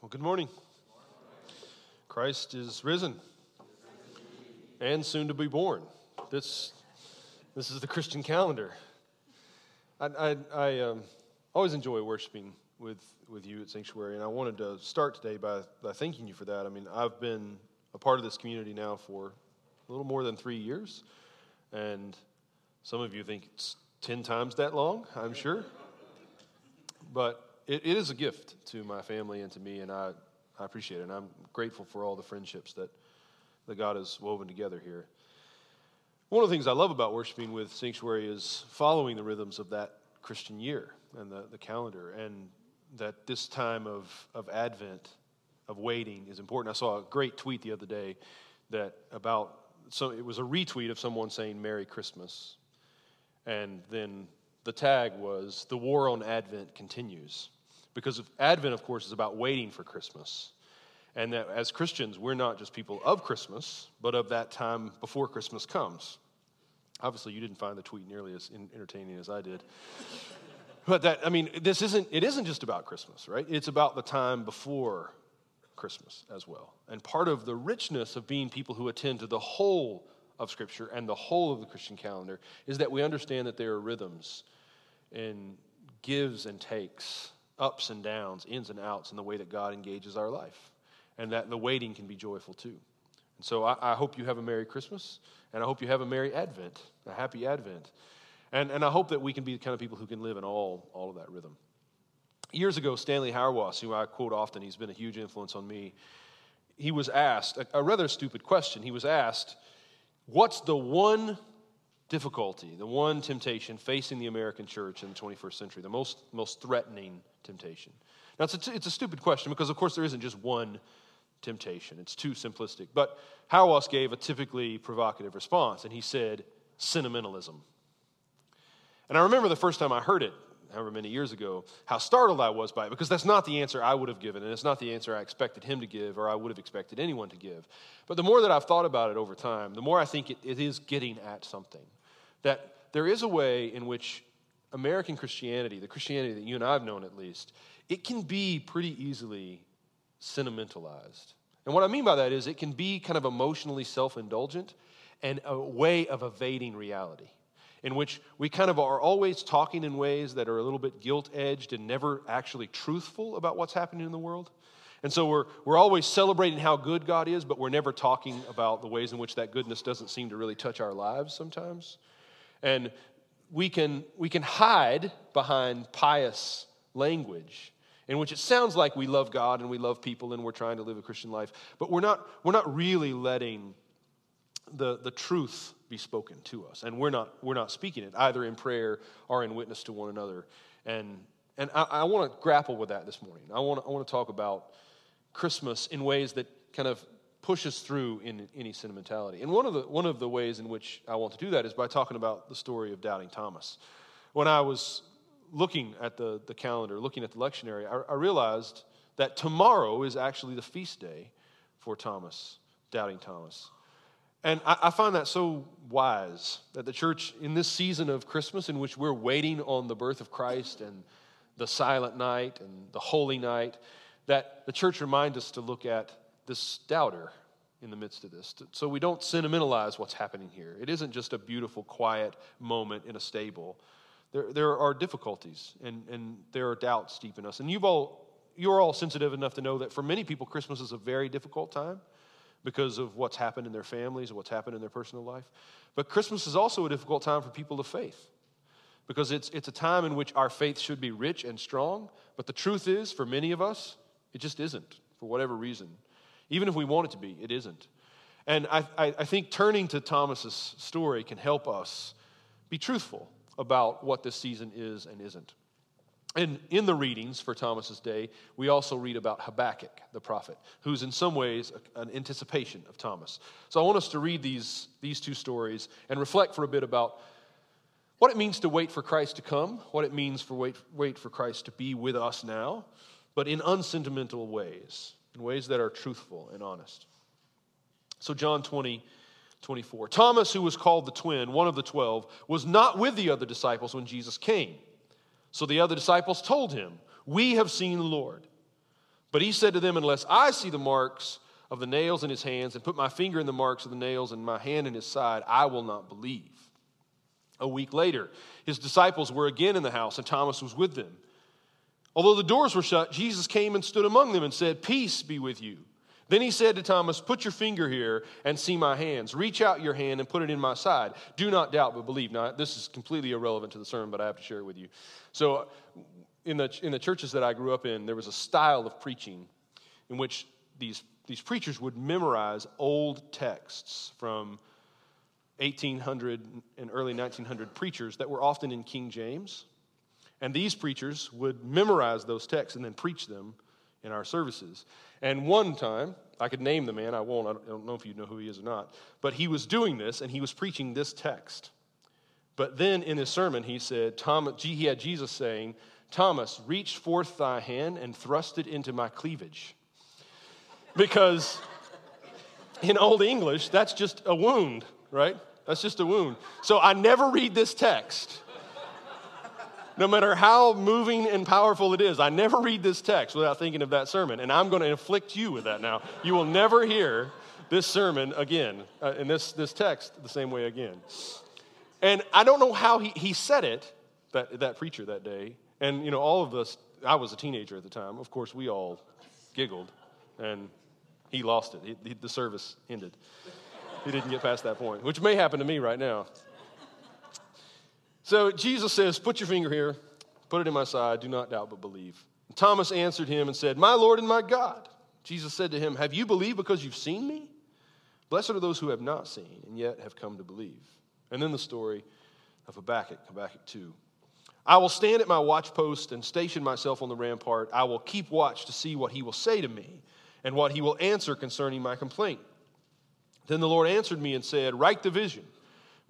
Well, good morning. Christ is risen and soon to be born. This, this is the Christian calendar. I, I, I um, always enjoy worshiping with, with you at Sanctuary, and I wanted to start today by, by thanking you for that. I mean, I've been a part of this community now for a little more than three years, and some of you think it's 10 times that long, I'm sure. But it, it is a gift to my family and to me, and I, I appreciate it. And I'm grateful for all the friendships that, that God has woven together here. One of the things I love about worshiping with Sanctuary is following the rhythms of that Christian year and the, the calendar, and that this time of, of Advent, of waiting, is important. I saw a great tweet the other day that about so it was a retweet of someone saying Merry Christmas, and then the tag was the war on Advent continues. Because Advent, of course, is about waiting for Christmas. And that as Christians, we're not just people of Christmas, but of that time before Christmas comes. Obviously, you didn't find the tweet nearly as entertaining as I did. but that, I mean, this isn't, it isn't just about Christmas, right? It's about the time before Christmas as well. And part of the richness of being people who attend to the whole of Scripture and the whole of the Christian calendar is that we understand that there are rhythms and gives and takes ups and downs, ins and outs in the way that God engages our life. And that the waiting can be joyful too. And so I, I, hope you have a Merry Christmas, and I hope you have a Merry Advent, a happy Advent. And, and I hope that we can be the kind of people who can live in all, all of that rhythm. Years ago, Stanley Hauerwas, who I quote often, he's been a huge influence on me, he was asked a, a rather stupid question. He was asked, What's the one difficulty, the one temptation facing the American church in the 21st century, the most, most threatening temptation? Now, it's a, it's a stupid question because, of course, there isn't just one temptation, it's too simplistic. But Hauerwas gave a typically provocative response, and he said, sentimentalism. And I remember the first time I heard it, however many years ago, how startled I was by it, because that's not the answer I would have given, and it's not the answer I expected him to give, or I would have expected anyone to give. But the more that I've thought about it over time, the more I think it, it is getting at something that there is a way in which American Christianity, the Christianity that you and I have known at least, it can be pretty easily sentimentalized. And what I mean by that is it can be kind of emotionally self indulgent and a way of evading reality, in which we kind of are always talking in ways that are a little bit gilt edged and never actually truthful about what's happening in the world. And so we're, we're always celebrating how good God is, but we're never talking about the ways in which that goodness doesn't seem to really touch our lives sometimes. And we can, we can hide behind pious language in which it sounds like we love God and we love people and we're trying to live a Christian life, but we're not, we're not really letting the, the truth be spoken to us. And we're not, we're not speaking it either in prayer or in witness to one another. And, and I, I want to grapple with that this morning. I want, I want to talk about Christmas in ways that kind of pushes through in any sentimentality. And one of, the, one of the ways in which I want to do that is by talking about the story of Doubting Thomas. When I was looking at the, the calendar, looking at the lectionary, I, I realized that tomorrow is actually the feast day for Thomas, Doubting Thomas. And I, I, find that so wise that the church, in this season of Christmas, in which we're waiting on the birth of Christ and the silent night and the holy night, that the church reminds us to look at this doubter in the midst of this. So we don't sentimentalize what's happening here. It isn't just a beautiful, quiet moment in a stable. There, there are difficulties and, and there are doubts deep in us. And you've all, you're all sensitive enough to know that for many people, Christmas is a very difficult time because of what's happened in their families what's happened in their personal life. But Christmas is also a difficult time for people of faith because it's, it's a time in which our faith should be rich and strong. But the truth is, for many of us, it just isn't for whatever reason. Even if we want it to be, it isn't. And I, I, I think turning to Thomas's story can help us be truthful about what this season is and isn't. And in the readings for Thomas's day, we also read about Habakkuk, the prophet, who's in some ways an anticipation of Thomas. So I want us to read these, these two stories and reflect for a bit about what it means to wait for Christ to come, what it means for wait, wait for Christ to be with us now, but in unsentimental ways in ways that are truthful and honest. So, John 20, 24. Thomas, who was called the twin, one of the twelve, was not with the other disciples when Jesus came. So the other disciples told him, We have seen the Lord. But he said to them, Unless I see the marks of the nails in his hands and put my finger in the marks of the nails and my hand in his side, I will not believe. A week later, his disciples were again in the house, and Thomas was with them. Although the doors were shut, Jesus came and stood among them and said, Peace be with you. Then he said to Thomas, Put your finger here and see my hands. Reach out your hand and put it in my side. Do not doubt, but believe. Now, this is completely irrelevant to the sermon, but I have to share it with you. So, in the, in the churches that I grew up in, there was a style of preaching in which these, these preachers would memorize old texts from 1800 and early 1900 preachers that were often in King James. And these preachers would memorize those texts and then preach them in our services. And one time, I could name the man, I won't, I don't know if you know who he is or not, but he was doing this and he was preaching this text. But then in his sermon, he said, Thomas, he had Jesus saying, Thomas, reach forth thy hand and thrust it into my cleavage. Because in Old English, that's just a wound, right? That's just a wound. So I never read this text. No matter how moving and powerful it is, I never read this text without thinking of that sermon. And I'm going to inflict you with that now. You will never hear this sermon again, uh, in this, this text, the same way again. And I don't know how he, he said it, that, that preacher that day. And, you know, all of us, I was a teenager at the time. Of course, we all giggled, and he lost it. He, he, the service ended. He didn't get past that point, which may happen to me right now. So Jesus says, Put your finger here, put it in my side, do not doubt but believe. And Thomas answered him and said, My Lord and my God. Jesus said to him, Have you believed because you've seen me? Blessed are those who have not seen and yet have come to believe. And then the story of Habakkuk, Habakkuk 2. I will stand at my watchpost and station myself on the rampart. I will keep watch to see what he will say to me and what he will answer concerning my complaint. Then the Lord answered me and said, Write the vision,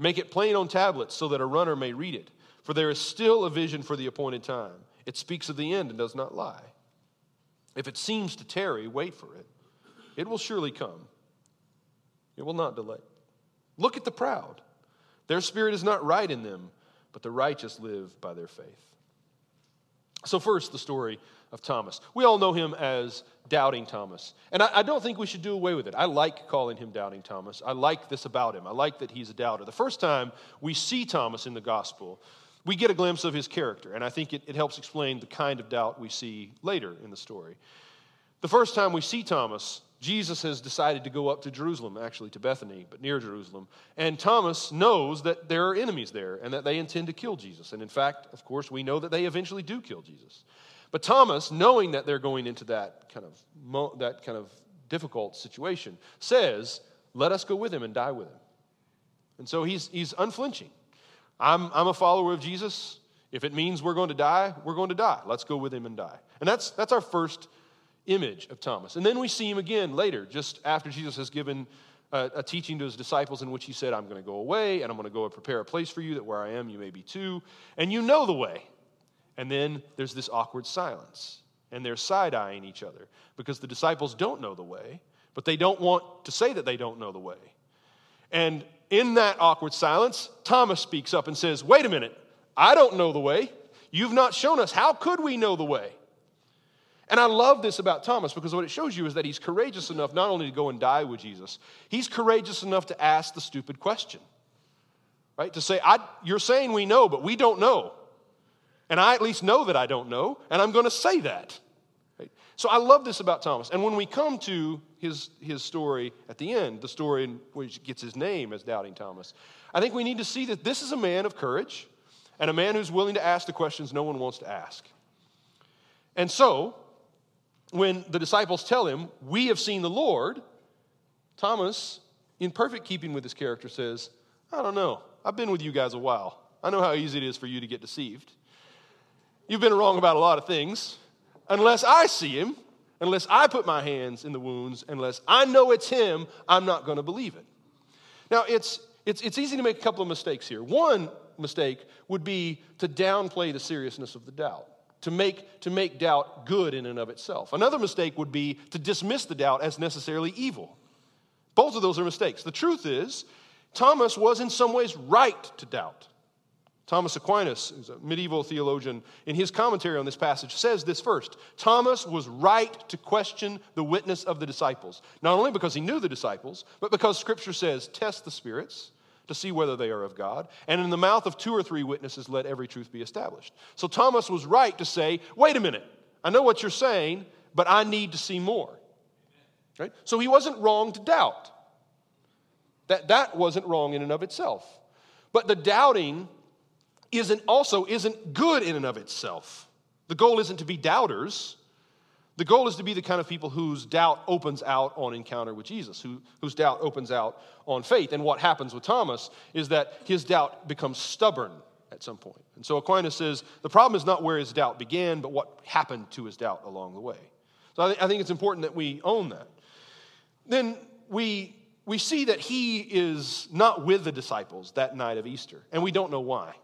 make it plain on tablets so that a runner may read it. For there is still a vision for the appointed time. It speaks of the end and does not lie. If it seems to tarry, wait for it. It will surely come, it will not delay. Look at the proud. Their spirit is not right in them but the righteous live by their faith. So, first, the story of Thomas. We all know him as Doubting Thomas. And I, I, don't think we should do away with it. I like calling him Doubting Thomas. I like this about him. I like that he's a doubter. The first time we see Thomas in the gospel, we get a glimpse of his character. And I think it, it helps explain the kind of doubt we see later in the story. The first time we see Thomas, Jesus has decided to go up to Jerusalem, actually to Bethany, but near Jerusalem. And Thomas knows that there are enemies there and that they intend to kill Jesus. And in fact, of course, we know that they eventually do kill Jesus. But Thomas, knowing that they're going into that kind of, that kind of difficult situation, says, Let us go with him and die with him. And so he's, he's unflinching. I'm, I'm a follower of Jesus. If it means we're going to die, we're going to die. Let's go with him and die. And that's, that's our first image of Thomas. And then we see him again later, just after Jesus has given a, a teaching to his disciples in which he said, I'm going to go away and I'm going to go and prepare a place for you that where I am you may be too. And you know the way. And then there's this awkward silence. And they're side eyeing each other because the disciples don't know the way, but they don't want to say that they don't know the way. And in that awkward silence, Thomas speaks up and says, Wait a minute, I don't know the way. You've not shown us. How could we know the way? And I love this about Thomas because what it shows you is that he's courageous enough not only to go and die with Jesus, he's courageous enough to ask the stupid question. Right? To say, You're saying we know, but we don't know. And I at least know that I don't know, and I'm going to say that. Right? So I love this about Thomas. And when we come to his, his story at the end, the story in which gets his name as Doubting Thomas, I think we need to see that this is a man of courage and a man who's willing to ask the questions no one wants to ask. And so, when the disciples tell him, We have seen the Lord, Thomas, in perfect keeping with his character, says, I don't know. I've been with you guys a while. I know how easy it is for you to get deceived. You've been wrong about a lot of things. Unless I see him, unless I put my hands in the wounds, unless I know it's him, I'm not going to believe it. Now, it's, it's, it's easy to make a couple of mistakes here. One mistake would be to downplay the seriousness of the doubt to make, to make doubt good in and of itself. Another mistake would be to dismiss the doubt as necessarily evil. Both of those are mistakes. The truth is, Thomas was in some ways right to doubt. Thomas Aquinas, who's a medieval theologian, in his commentary on this passage says this first Thomas was right to question the witness of the disciples, not only because he knew the disciples, but because Scripture says, test the spirits to see whether they are of God, and in the mouth of two or three witnesses let every truth be established. So Thomas was right to say, wait a minute, I know what you're saying, but I need to see more. Right? So he wasn't wrong to doubt. That, that wasn't wrong in and of itself. But the doubting isn't also isn't good in and of itself. The goal isn't to be doubters. The goal is to be the kind of people whose doubt opens out on encounter with Jesus, who, whose doubt opens out on faith. And what happens with Thomas is that his doubt becomes stubborn at some point. And so Aquinas says the problem is not where his doubt began, but what happened to his doubt along the way. So I, th- I think it's important that we own that. Then we, we see that he is not with the disciples that night of Easter, and we don't know why.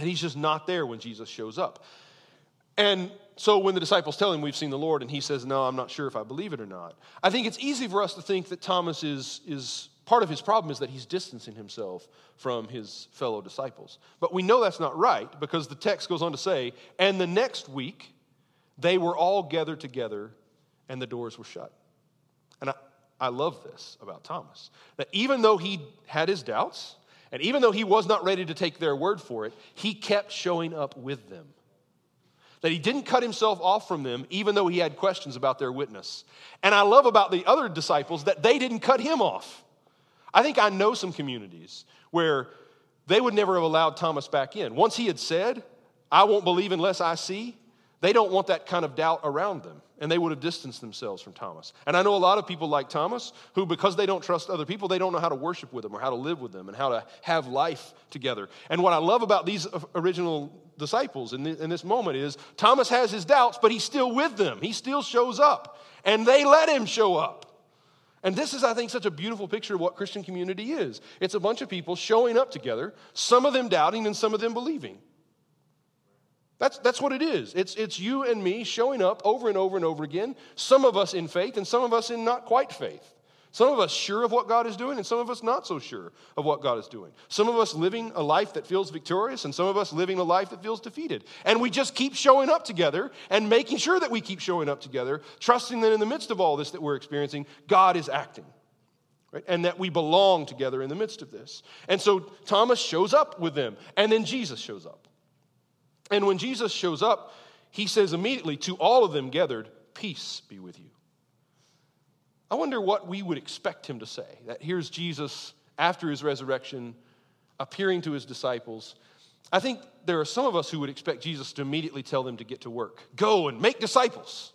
And he's just not there when Jesus shows up. And so when the disciples tell him we've seen the Lord, and he says, No, I'm not sure if I believe it or not, I think it's easy for us to think that Thomas is, is part of his problem is that he's distancing himself from his fellow disciples. But we know that's not right because the text goes on to say, And the next week they were all gathered together and the doors were shut. And I, I love this about Thomas that even though he had his doubts, and even though he was not ready to take their word for it, he kept showing up with them. That he didn't cut himself off from them, even though he had questions about their witness. And I love about the other disciples that they didn't cut him off. I think I know some communities where they would never have allowed Thomas back in. Once he had said, I won't believe unless I see, they don't want that kind of doubt around them, and they would have distanced themselves from Thomas. And I know a lot of people like Thomas who, because they don't trust other people, they don't know how to worship with them or how to live with them and how to have life together. And what I love about these uh, original disciples in, in this moment is Thomas has his doubts, but he's still with them. He still shows up, and they let him show up. And this is, I think, such a beautiful picture of what Christian community is. It's a bunch of people showing up together, some of them doubting and some of them believing. That's, that's what it is. It's, it's you and me showing up over and over and over again, some of us in faith and some of us in not quite faith. Some of us sure of what God is doing, and some of us not so sure of what God is doing. Some of us living a life that feels victorious, and some of us living a life that feels defeated. And we just keep showing up together and making sure that we keep showing up together, trusting that in the midst of all this that we're experiencing, God is acting. Right? And that we belong together in the midst of this. And so Thomas shows up with them, and then Jesus shows up. And when Jesus shows up, he says immediately to all of them gathered, Peace be with you. I wonder what we would expect him to say. That here's Jesus after his resurrection appearing to his disciples. I think there are some of us who would expect Jesus to immediately tell them to get to work go and make disciples.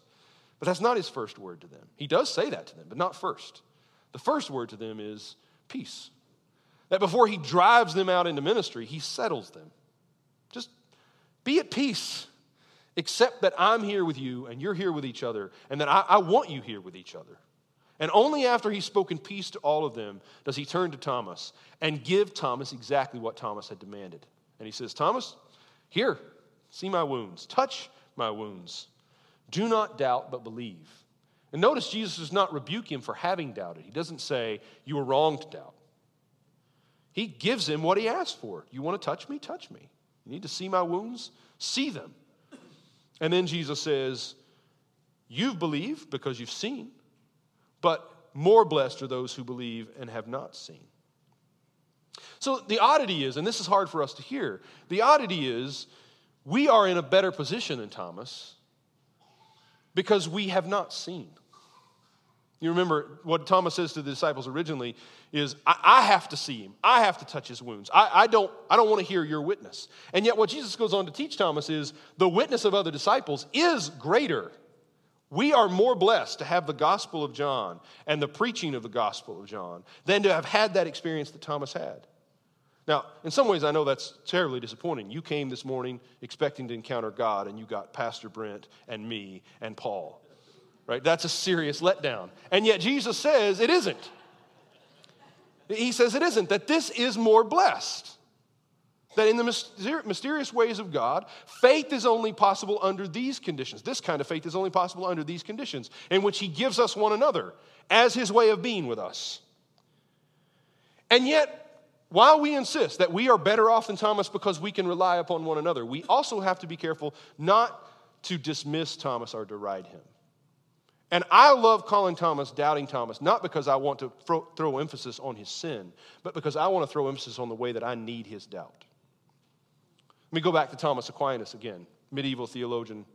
But that's not his first word to them. He does say that to them, but not first. The first word to them is peace. That before he drives them out into ministry, he settles them. Just be at peace. Except that I'm here with you and you're here with each other, and that I, I want you here with each other. And only after he's spoken peace to all of them does he turn to Thomas and give Thomas exactly what Thomas had demanded. And he says, Thomas, here, see my wounds, touch my wounds. Do not doubt, but believe. And notice Jesus does not rebuke him for having doubted. He doesn't say, You were wrong to doubt. He gives him what he asked for. You want to touch me? Touch me. You need to see my wounds? See them. And then Jesus says, You've believed because you've seen, but more blessed are those who believe and have not seen. So the oddity is, and this is hard for us to hear, the oddity is we are in a better position than Thomas because we have not seen. You remember what Thomas says to the disciples originally is, I, I have to see him. I have to touch his wounds. I, I don't, I don't want to hear your witness. And yet, what Jesus goes on to teach Thomas is the witness of other disciples is greater. We are more blessed to have the gospel of John and the preaching of the gospel of John than to have had that experience that Thomas had. Now, in some ways, I know that's terribly disappointing. You came this morning expecting to encounter God, and you got Pastor Brent and me and Paul right? That's a serious letdown. And yet Jesus says it isn't. He says it isn't, that this is more blessed. That in the mysterious ways of God, faith is only possible under these conditions. This kind of faith is only possible under these conditions, in which He gives us one another as His way of being with us. And yet, while we insist that we are better off than Thomas because we can rely upon one another, we also have to be careful not to dismiss Thomas or deride him. And I love calling Thomas doubting Thomas, not because I want to throw, throw, emphasis on his sin, but because I want to throw emphasis on the way that I need his doubt. Let me go back to Thomas Aquinas again, medieval theologian,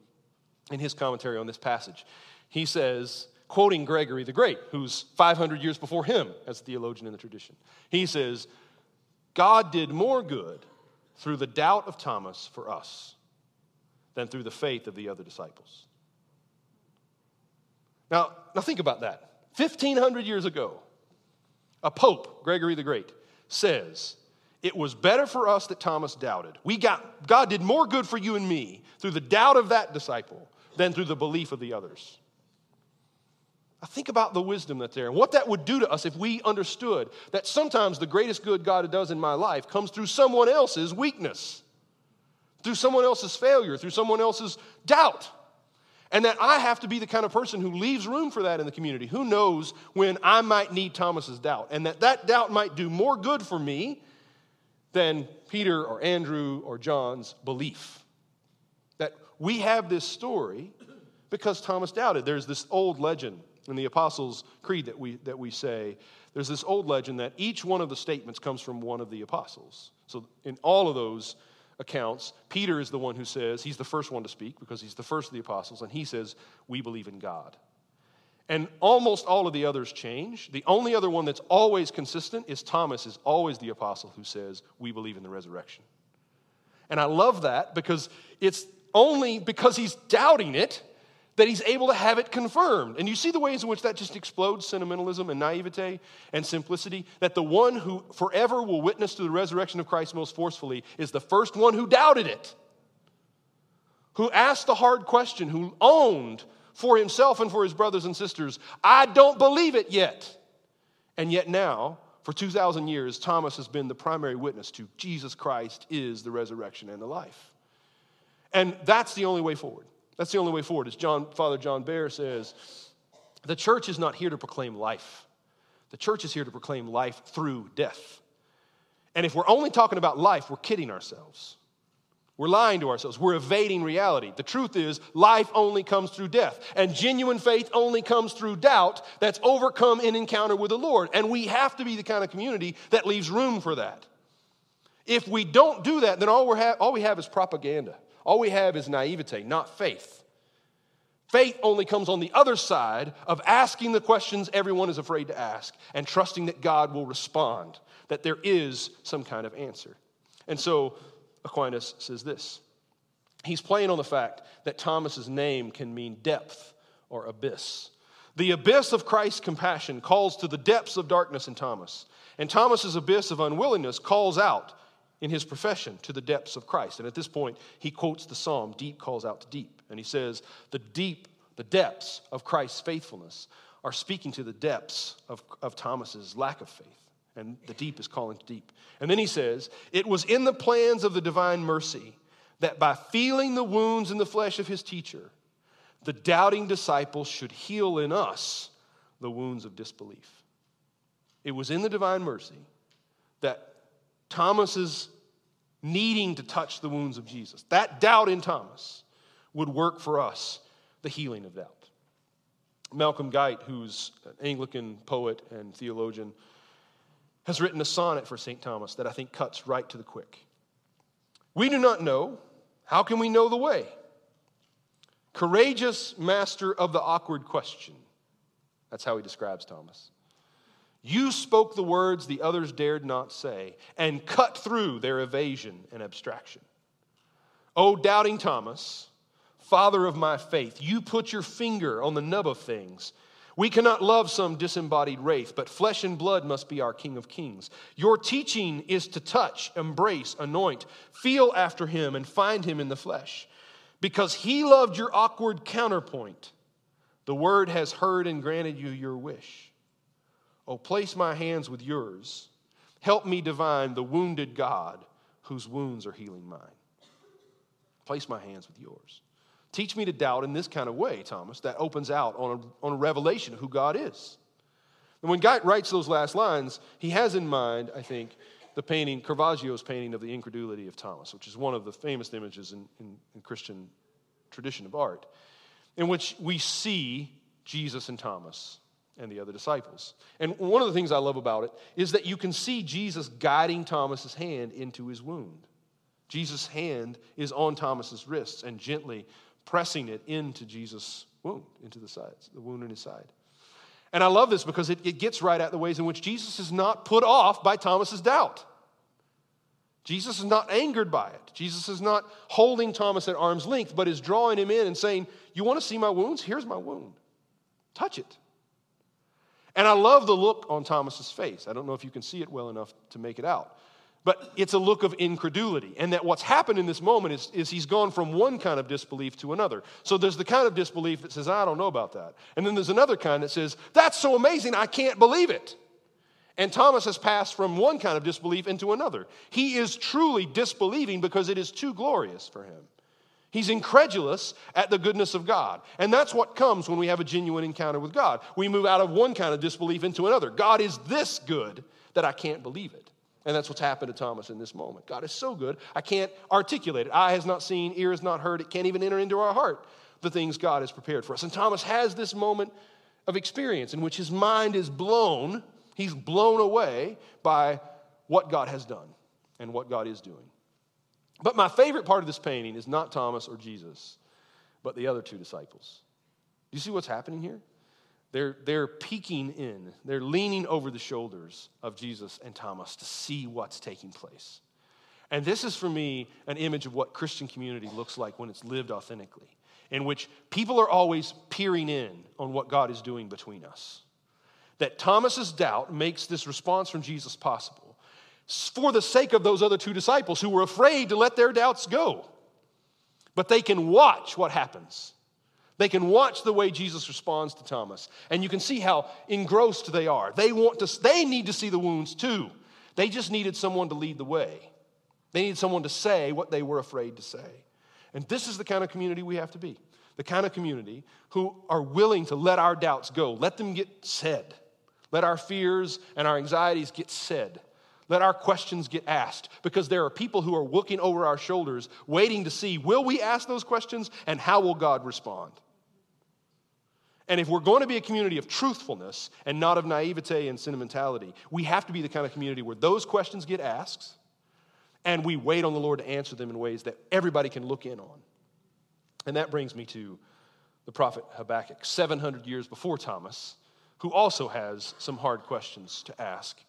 in his commentary on this passage. He says, quoting Gregory the Great, who's 500 years before him as a theologian in the tradition, he says, God did more good through the doubt of Thomas for us than through the faith of the other disciples. Now, now think about that. 1500 years ago, a pope, Gregory the Great, says, It was better for us that Thomas doubted. We got, God did more good for you and me through the doubt of that disciple than through the belief of the others. I think about the wisdom that's there and what that would do to us if we understood that sometimes the greatest good God does in my life comes through someone else's weakness, through someone else's failure, through someone else's doubt. And that I have to be the kind of person who leaves room for that in the community. Who knows when I might need Thomas's doubt? And that that doubt might do more good for me than Peter or Andrew or John's belief. That we have this story because Thomas doubted. There's this old legend in the Apostles' Creed that we, that we say. There's this old legend that each one of the statements comes from one of the apostles. So in all of those, accounts, Peter is the one who says, he's the first one to speak because he's the first of the apostles, and he says, We believe in God. And almost all of the others change. The only other one that's always consistent is Thomas, is always the apostle who says, We believe in the resurrection. And I love that because it's only because he's doubting it that he's able to have it confirmed. And you see the ways in which that just explodes sentimentalism and naivete and simplicity? That the one who forever will witness to the resurrection of Christ most forcefully is the first one who doubted it, who asked the hard question, who owned for himself and for his brothers and sisters, I don't believe it yet. And yet now, for 2,000 years, Thomas has been the primary witness to Jesus Christ is the resurrection and the life. And that's the only way forward. That's the only way forward. As John, Father John Behr says, the church is not here to proclaim life. The church is here to proclaim life through death. And if we're only talking about life, we're kidding ourselves. We're lying to ourselves. We're evading reality. The truth is, life only comes through death. And genuine faith only comes through doubt that's overcome in encounter with the Lord. And we have to be the kind of community that leaves room for that. If we don't do that, then all, we ha- all we have is propaganda. All we have is naivete, not faith. Faith only comes on the other side of asking the questions everyone is afraid to ask and trusting that God will respond, that there is some kind of answer. And so Aquinas says this he's playing on the fact that Thomas's name can mean depth or abyss. The abyss of Christ's compassion calls to the depths of darkness in Thomas, and Thomas's abyss of unwillingness calls out in his profession to the depths of Christ. And at this point, he quotes the psalm, Deep calls out to deep. And he says, The deep, the depths of Christ's faithfulness are speaking to the depths of, of Thomas's lack of faith. And the deep is calling to deep. And then he says, It was in the plans of the divine mercy that by feeling the wounds in the flesh of his teacher, the doubting disciple should heal in us the wounds of disbelief. It was in the divine mercy that Thomas's needing to touch the wounds of Jesus, that doubt in Thomas would work for us the healing of doubt. Malcolm Guite, who's an Anglican poet and theologian, has written a sonnet for St. Thomas that I think cuts right to the quick. We do not know. How can we know the way? Courageous master of the awkward question. That's how he describes Thomas. You spoke the words the others dared not say and cut through their evasion and abstraction. O doubting Thomas, father of my faith, you put your finger on the nub of things. We cannot love some disembodied wraith, but flesh and blood must be our King of Kings. Your teaching is to touch, embrace, anoint, feel after him, and find him in the flesh. Because he loved your awkward counterpoint, the word has heard and granted you your wish. Oh, place my hands with yours. Help me divine the wounded God whose wounds are healing mine. Place my hands with yours. Teach me to doubt in this kind of way, Thomas, that opens out on a, on a revelation of who God is. And when Guite writes those last lines, he has in mind, I think, the painting, Caravaggio's painting of the incredulity of Thomas, which is one of the famous images in, in, in Christian tradition of art, in which we see Jesus and Thomas and the other disciples. And one of the things I love about it is that you can see Jesus guiding Thomas's hand into his wound. Jesus' hand is on Thomas's wrists and gently pressing it into Jesus' wound, into the sides, the wound in his side. And I love this because it, it gets right at the ways in which Jesus is not put off by Thomas's doubt. Jesus is not angered by it. Jesus is not holding Thomas at arm's length, but is drawing him in and saying, You want to see my wounds? Here's my wound. Touch it. And I love the look on Thomas's face. I don't know if you can see it well enough to make it out. But it's a look of incredulity. And that what's happened in this moment is, is he's gone from one kind of disbelief to another. So there's the kind of disbelief that says, I don't know about that. And then there's another kind that says, That's so amazing, I can't believe it. And Thomas has passed from one kind of disbelief into another. He is truly disbelieving because it is too glorious for him. He's incredulous at the goodness of God. And that's what comes when we have a genuine encounter with God. We move out of one kind of disbelief into another. God is this good that I can't believe it. And that's what's happened to Thomas in this moment. God is so good, I can't articulate it. Eye has not seen, ear has not heard, it can't even enter into our heart the things God has prepared for us. And Thomas has this moment of experience in which his mind is blown, he's blown away by what God has done and what God is doing. But my favorite part of this painting is not Thomas or Jesus, but the other two disciples. Do you see what's happening here? They're, they're peeking in, they're leaning over the shoulders of Jesus and Thomas to see what's taking place. And this is for me an image of what Christian community looks like when it's lived authentically, in which people are always peering in on what God is doing between us. That Thomas's doubt makes this response from Jesus possible for the sake of those other two disciples who were afraid to let their doubts go. But they can watch what happens they can watch the way Jesus responds to Thomas, and you can see how engrossed they are. They want to they need to see the wounds too. They just needed someone to lead the way. They needed someone to say what they were afraid to say. And this is the kind of community we have to be. The kind of community who are willing to let our doubts go, let them get said. Let our fears and our anxieties get said. Let our questions get asked because there are people who are looking over our shoulders, waiting to see will we ask those questions and how will God respond? And if we're going to be a community of truthfulness and not of naivete and sentimentality, we have to be the kind of community where those questions get asked and we wait on the Lord to answer them in ways that everybody can look in on. And that brings me to the prophet Habakkuk, 700 years before Thomas, who also has some hard questions to ask.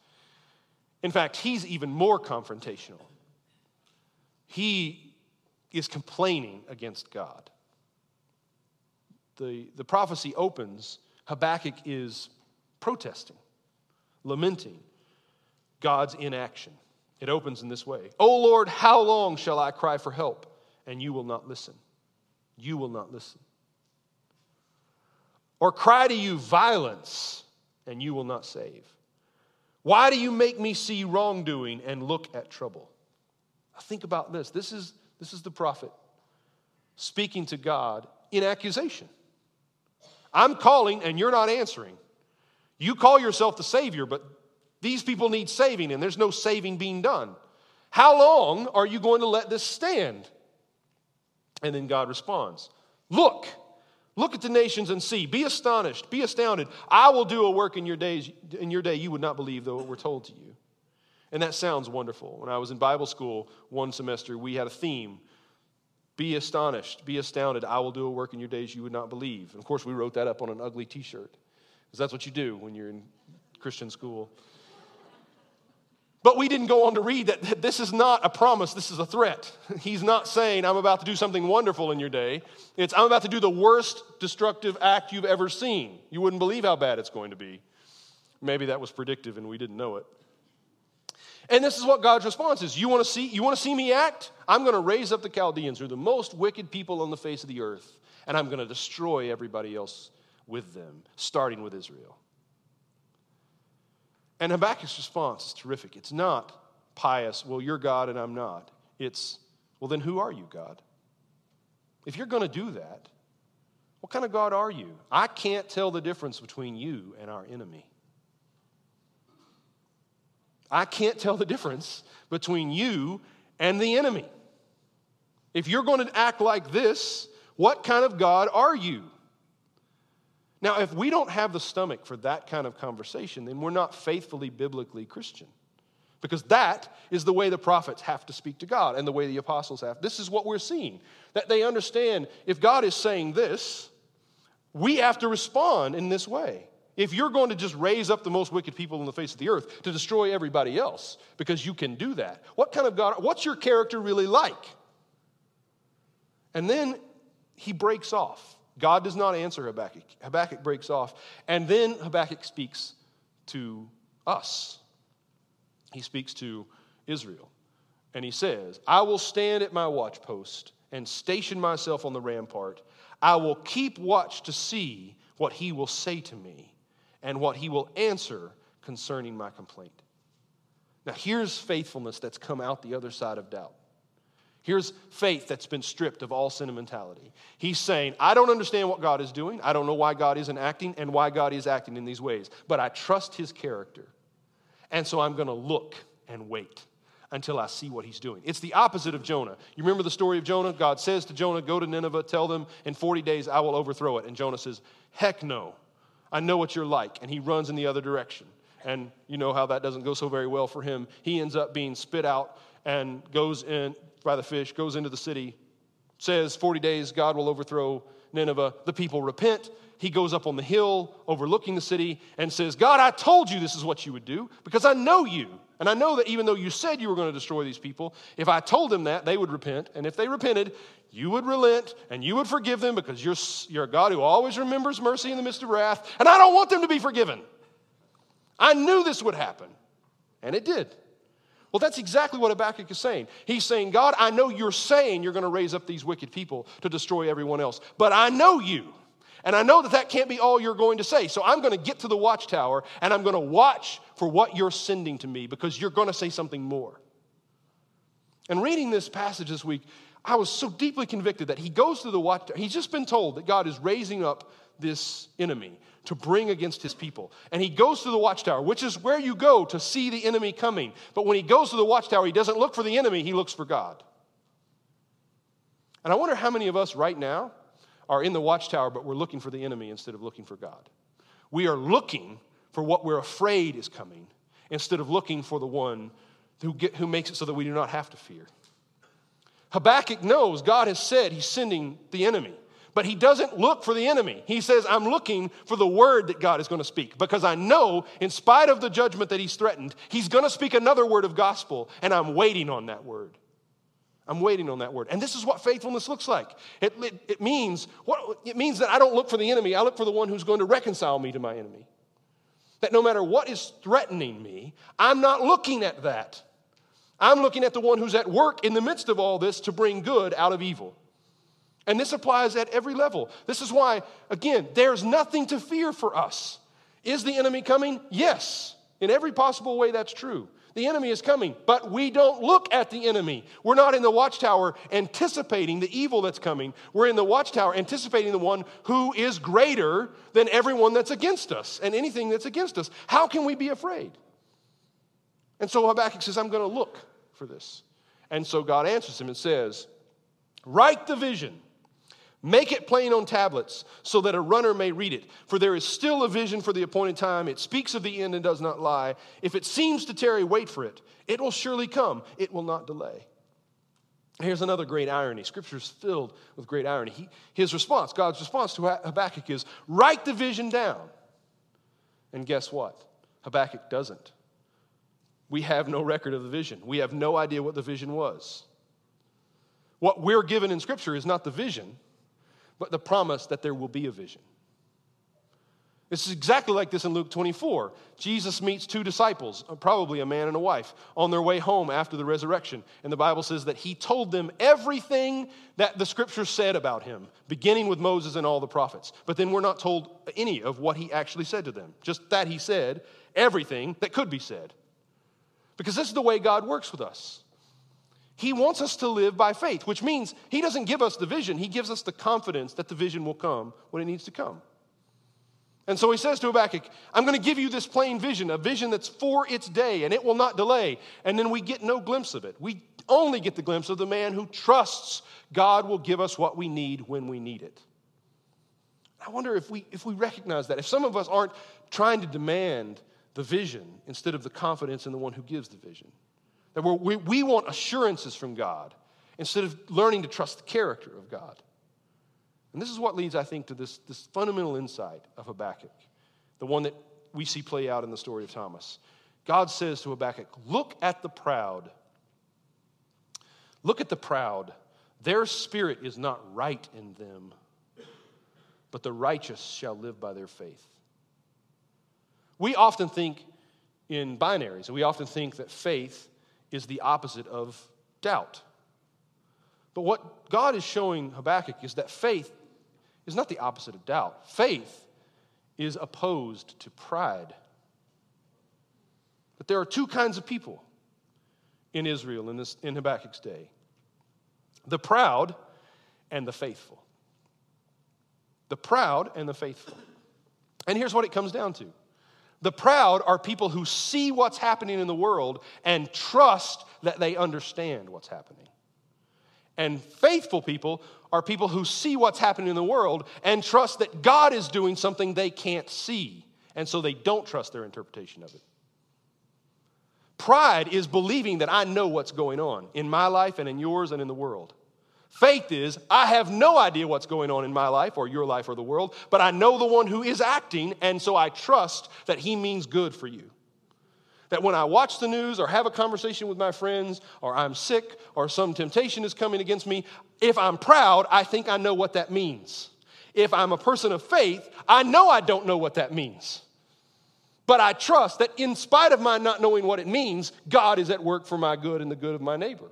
In fact, he's even more confrontational. He is complaining against God the, the prophecy opens, Habakkuk is protesting, lamenting God's inaction. It opens in this way O Lord, how long shall I cry for help, and you will not listen? You will not listen. Or cry to you violence, and you will not save. Why do you make me see wrongdoing and look at trouble? Think about this. This is, this is the prophet speaking to God in accusation. I'm calling and you're not answering. You call yourself the Savior, but these people need saving and there's no saving being done. How long are you going to let this stand? And then God responds Look, look at the nations and see. Be astonished, be astounded. I will do a work in your days, in your day you would not believe, though it were told to you. And that sounds wonderful. When I was in Bible school one semester, we had a theme be astonished, be astounded. I will do a work in your days you would not believe. And of course, we wrote that up on an ugly t shirt, because that's what you do when you're in Christian school. But we didn't go on to read that this is not a promise, this is a threat. He's not saying, I'm about to do something wonderful in your day. It's, I'm about to do the worst destructive act you've ever seen. You wouldn't believe how bad it's going to be. Maybe that was predictive and we didn't know it. And this is what God's response is. You want to see, you want to see me act? I'm going to raise up the Chaldeans, who are the most wicked people on the face of the earth, and I'm going to destroy everybody else with them, starting with Israel. And Habakkuk's response is terrific. It's not pious, well, you're God and I'm not. It's, well, then who are you, God? If you're going to do that, what kind of God are you? I can't tell the difference between you and our enemy. I can't tell the difference between you and the enemy. If you're going to act like this, what kind of God are you? Now, if we don't have the stomach for that kind of conversation, then we're not faithfully biblically Christian. Because that is the way the prophets have to speak to God and the way the apostles have. This is what we're seeing. That they understand if God is saying this, we have to respond in this way. If you're going to just raise up the most wicked people on the face of the earth to destroy everybody else, because you can do that, what kind of God, what's your character really like? And then he breaks off. God does not answer Habakkuk. Habakkuk breaks off. And then Habakkuk speaks to us. He speaks to Israel. And he says, I will stand at my watchpost and station myself on the rampart. I will keep watch to see what he will say to me and what he will answer concerning my complaint. Now, here's faithfulness that's come out the other side of doubt. Here's faith that's been stripped of all sentimentality. He's saying, I don't understand what God is doing. I don't know why God isn't acting and why God is acting in these ways, but I trust his character. And so I'm going to look and wait until I see what he's doing. It's the opposite of Jonah. You remember the story of Jonah? God says to Jonah, Go to Nineveh, tell them in 40 days I will overthrow it. And Jonah says, Heck no. I know what you're like. And he runs in the other direction. And you know how that doesn't go so very well for him. He ends up being spit out and goes in by the fish, goes into the city, says 40 days God will overthrow Nineveh. The people repent. He goes up on the hill overlooking the city and says, God, I told you this is what you would do because I know you. And I know that even though you said you were going to destroy these people, if I told them that, they would repent. And if they repented, you would relent and you would forgive them because you're, you're a God who always remembers mercy in the midst of wrath. And I don't want them to be forgiven. I knew this would happen. And it did. Well, that's exactly what Habakkuk is saying. He's saying, God, I know you're saying you're going to raise up these wicked people to destroy everyone else, but I know you. And I know that that can't be all you're going to say. So I'm going to get to the watchtower and I'm going to watch for what you're sending to me because you're going to say something more. And reading this passage this week, I was so deeply convicted that he goes to the watchtower. He's just been told that God is raising up this enemy to bring against his people. And he goes to the watchtower, which is where you go to see the enemy coming. But when he goes to the watchtower, he doesn't look for the enemy, he looks for God. And I wonder how many of us right now are in the watchtower, but we're looking for the enemy instead of looking for God. We are looking for what we're afraid is coming instead of looking for the one who, get, who makes it so that we do not have to fear. Habakkuk knows God has said he's sending the enemy. But he doesn't look for the enemy. He says, I'm looking for the word that God is going to speak because I know, in spite of the judgment that he's threatened, he's going to speak another word of gospel, and I'm waiting on that word. I'm waiting on that word. And this is what faithfulness looks like. It, it, it, means, what, it means that I don't look for the enemy, I look for the one who's going to reconcile me to my enemy. That no matter what is threatening me, I'm not looking at that. I'm looking at the one who's at work in the midst of all this to bring good out of evil. And this applies at every level. This is why, again, there's nothing to fear for us. Is the enemy coming? Yes. In every possible way, that's true. The enemy is coming, but we don't look at the enemy. We're not in the watchtower anticipating the evil that's coming. We're in the watchtower anticipating the one who is greater than everyone that's against us and anything that's against us. How can we be afraid? And so Habakkuk says, I'm going to look for this. And so God answers him and says, Write the vision Make it plain on tablets so that a runner may read it. For there is still a vision for the appointed time. It speaks of the end and does not lie. If it seems to tarry, wait for it. It will surely come, it will not delay. Here's another great irony. Scripture is filled with great irony. He, his response, God's response to Habakkuk is write the vision down. And guess what? Habakkuk doesn't. We have no record of the vision, we have no idea what the vision was. What we're given in Scripture is not the vision but the promise that there will be a vision. This is exactly like this in Luke 24. Jesus meets two disciples, uh, probably a man and a wife, on their way home after the resurrection. And the Bible says that he told them everything that the scripture said about him, beginning with Moses and all the prophets. But then we're not told any of what he actually said to them, just that he said everything that could be said. Because this is the way God works with us. He wants us to live by faith, which means He doesn't give us the vision, He gives us the confidence that the vision will come when it needs to come. And so he says to Habakkuk, I'm going to give you this plain vision, a vision that's for its day, and it will not delay. And then we get no glimpse of it. We only get the glimpse of the man who trusts God will give us what we need when we need it. I wonder if we, if we recognize that. If some of us aren't trying to demand the vision instead of the confidence in the one who gives the vision. That we we want assurances from God instead of learning to trust the character of God. And this is what leads, I think, to this, this fundamental insight of Habakkuk, the one that we see play out in the story of Thomas. God says to Habakkuk, Look at the proud. Look at the proud. Their spirit is not right in them, but the righteous shall live by their faith. We often think in binaries, and we often think that faith is the opposite of doubt. But what God is showing Habakkuk is that faith is not the opposite of doubt. Faith is opposed to pride. But there are two kinds of people in Israel in, this, in Habakkuk's day the proud and the faithful. The proud and the faithful. And here's what it comes down to the proud are people who see what's happening in the world and trust that they understand what's happening. And faithful people are people who see what's happening in the world and trust that God is doing something they can't see. And so they don't trust their interpretation of it. Pride is believing that I know what's going on in my life and in yours and in the world. Faith is, I have no idea what's going on in my life or your life or the world, but I know the one who is acting, and so I trust that he means good for you. That when I watch the news or have a conversation with my friends, or I'm sick, or some temptation is coming against me, if I'm proud, I think I know what that means. If I'm a person of faith, I know I don't know what that means. But I trust that in spite of my not knowing what it means, God is at work for my good and the good of my neighbor.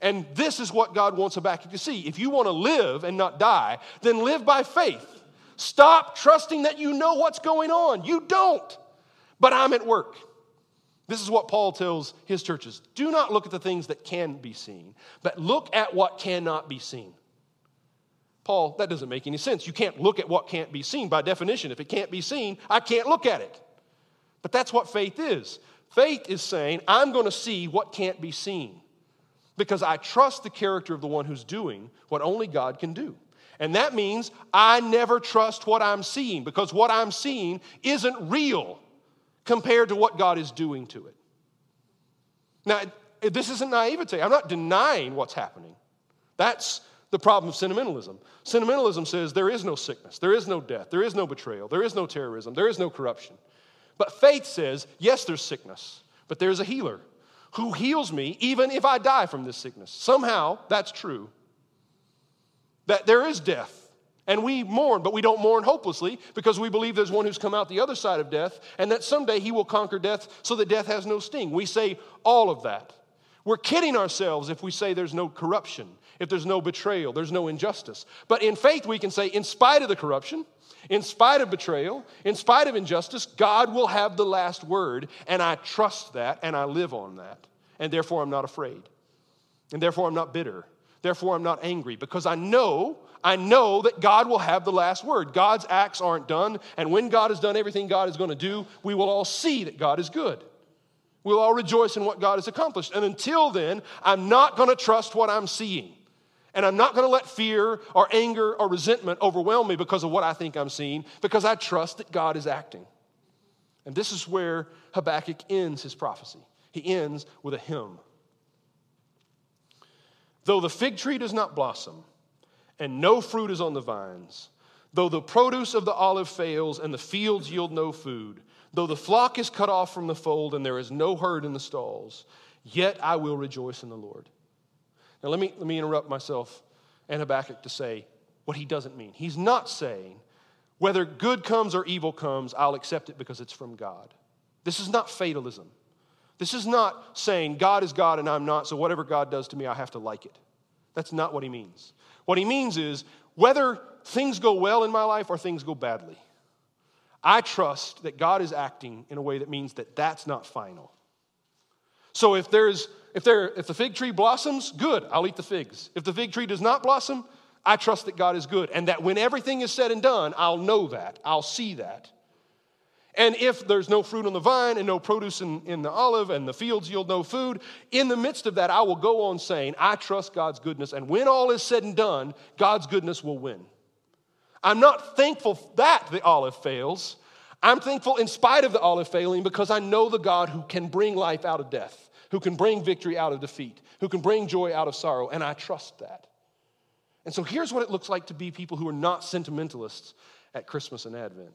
And this is what God wants Habakkuk to see. If you want to live and not die, then live by faith. Stop trusting that you know what's going on. You don't. But I'm at work. This is what Paul tells his churches do not look at the things that can be seen, but look at what cannot be seen. Paul, that doesn't make any sense. You can't look at what can't be seen by definition. If it can't be seen, I can't look at it. But that's what faith is. Faith is saying, I'm going to see what can't be seen because I trust the character of the one who's doing what only God can do. And that means I never trust what I'm seeing because what I'm seeing isn't real compared to what God is doing to it. Now, this isn't naivete. I'm not denying what's happening. That's the problem of sentimentalism. Sentimentalism says there is no sickness, there is no death, there is no betrayal, there is no terrorism, there is no corruption. But faith says, yes, there's sickness, but there's a healer who heals me even if I die from this sickness. Somehow that's true. That there is death. And we mourn, but we don't mourn hopelessly because we believe there's one who's come out the other side of death and that someday he will conquer death so that death has no sting. We say all of that. We're kidding ourselves if we say there's no corruption, if there's no betrayal, there's no injustice. But in faith, we can say, in spite of the corruption, in spite of betrayal, in spite of injustice, God will have the last word, and I trust that and I live on that. And therefore, I'm not afraid. And therefore, I'm not bitter. Therefore, I'm not angry because I know, I know that God will have the last word. God's acts aren't done, and when God has done everything God is going to do, we will all see that God is good. We'll all rejoice in what God has accomplished. And until then, I'm not going to trust what I'm seeing. And I'm not going to let fear or anger or resentment overwhelm me because of what I think I'm seeing, because I trust that God is acting. And this is where Habakkuk ends his prophecy. He ends with a hymn. Though the fig tree does not blossom, and no fruit is on the vines, though the produce of the olive fails, and the fields yield no food, though the flock is cut off from the fold, and there is no herd in the stalls, yet I will rejoice in the Lord. Now, let me, let me interrupt myself and Habakkuk to say what he doesn't mean. He's not saying, whether good comes or evil comes, I'll accept it because it's from God. This is not fatalism. This is not saying God is God and I'm not, so whatever God does to me, I have to like it. That's not what he means. What he means is whether things go well in my life or things go badly, I trust that God is acting in a way that means that that's not final. So if there's if, there, if the fig tree blossoms, good, I'll eat the figs. If the fig tree does not blossom, I trust that God is good and that when everything is said and done, I'll know that, I'll see that. And if there's no fruit on the vine and no produce in, in the olive and the fields yield no food, in the midst of that, I will go on saying, I trust God's goodness. And when all is said and done, God's goodness will win. I'm not thankful that the olive fails. I'm thankful in spite of the olive failing because I know the God who can bring life out of death, who can bring victory out of defeat, who can bring joy out of sorrow, and I trust that. And so here's what it looks like to be people who are not sentimentalists at Christmas and Advent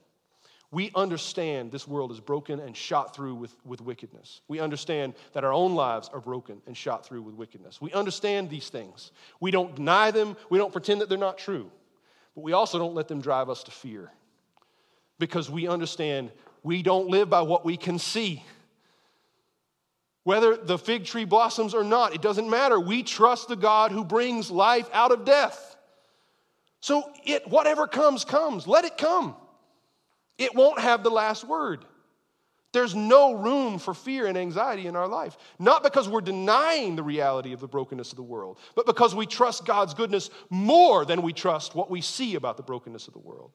we understand this world is broken and shot through with, with wickedness. We understand that our own lives are broken and shot through with wickedness. We understand these things. We don't deny them, we don't pretend that they're not true, but we also don't let them drive us to fear because we understand we don't live by what we can see. Whether the fig tree blossoms or not, it doesn't matter. We trust the God who brings life out of death. So it whatever comes comes. Let it come. It won't have the last word. There's no room for fear and anxiety in our life. Not because we're denying the reality of the brokenness of the world, but because we trust God's goodness more than we trust what we see about the brokenness of the world.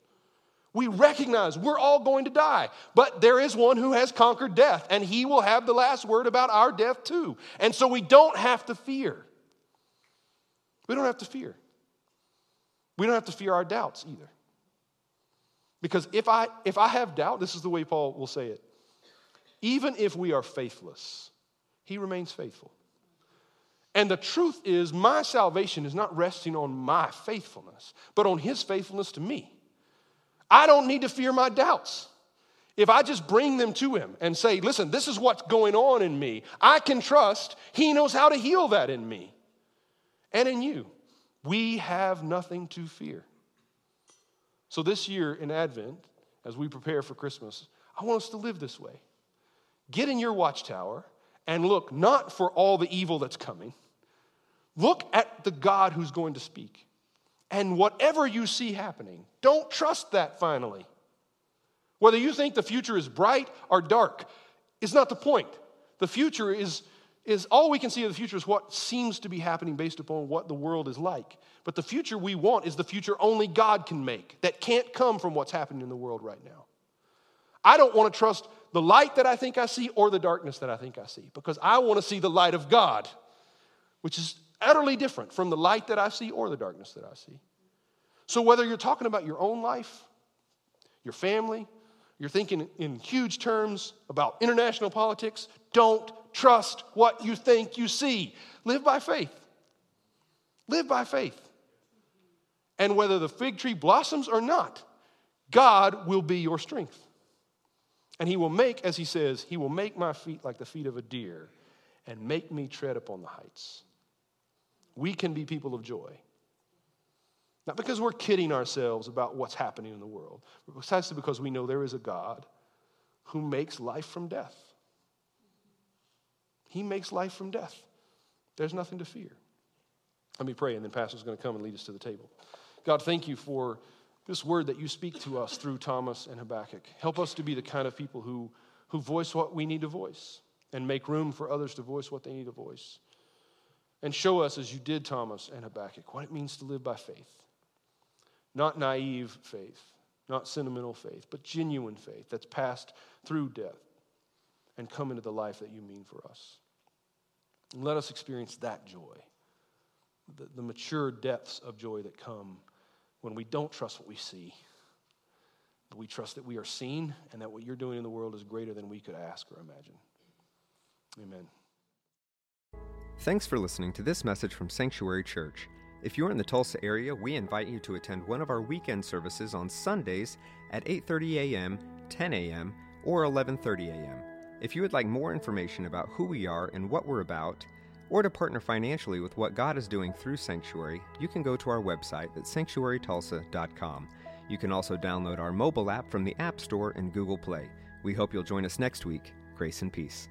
We recognize we're all going to die, but there is one who has conquered death, and he will have the last word about our death too. And so we don't have to fear. We don't have to fear. We don't have to fear our doubts either. Because if I, if I have doubt, this is the way Paul will say it. Even if we are faithless, he remains faithful. And the truth is, my salvation is not resting on my faithfulness, but on his faithfulness to me. I don't need to fear my doubts. If I just bring them to him and say, listen, this is what's going on in me, I can trust he knows how to heal that in me and in you. We have nothing to fear. So, this year in Advent, as we prepare for Christmas, I want us to live this way. Get in your watchtower and look not for all the evil that's coming, look at the God who's going to speak. And whatever you see happening, don't trust that finally. Whether you think the future is bright or dark is not the point. The future is, is all we can see of the future is what seems to be happening based upon what the world is like. But the future we want is the future only God can make, that can't come from what's happening in the world right now. I don't want to trust the light that I think I see or the darkness that I think I see, because I want to see the light of God, which is utterly different from the light that I see or the darkness that I see. So, whether you're talking about your own life, your family, you're thinking in huge terms about international politics, don't trust what you think you see. Live by faith. Live by faith. And whether the fig tree blossoms or not, God will be your strength. And he will make, as he says, he will make my feet like the feet of a deer and make me tread upon the heights. We can be people of joy. Not because we're kidding ourselves about what's happening in the world, but precisely because we know there is a God who makes life from death. He makes life from death. There's nothing to fear. Let me pray, and then Pastor's going to come and lead us to the table. God, thank you for this word that you speak to us through Thomas and Habakkuk. Help us to be the kind of people who, who voice what we need to voice and make room for others to voice what they need to voice. And show us, as you did Thomas and Habakkuk, what it means to live by faith. Not naive faith, not sentimental faith, but genuine faith that's passed through death and come into the life that you mean for us. And let us experience that joy, the, the mature depths of joy that come when we don't trust what we see, but we trust that we are seen and that what you're doing in the world is greater than we could ask or imagine. Amen. Thanks for listening to this message from Sanctuary Church. If you're in the Tulsa area, we invite you to attend one of our weekend services on Sundays at 8:30 a.m., 10 a.m., or 11:30 a.m. If you would like more information about who we are and what we're about, or to partner financially with what God is doing through Sanctuary, you can go to our website at sanctuarytulsa.com. You can also download our mobile app from the App Store and Google Play. We hope you'll join us next week. Grace and peace.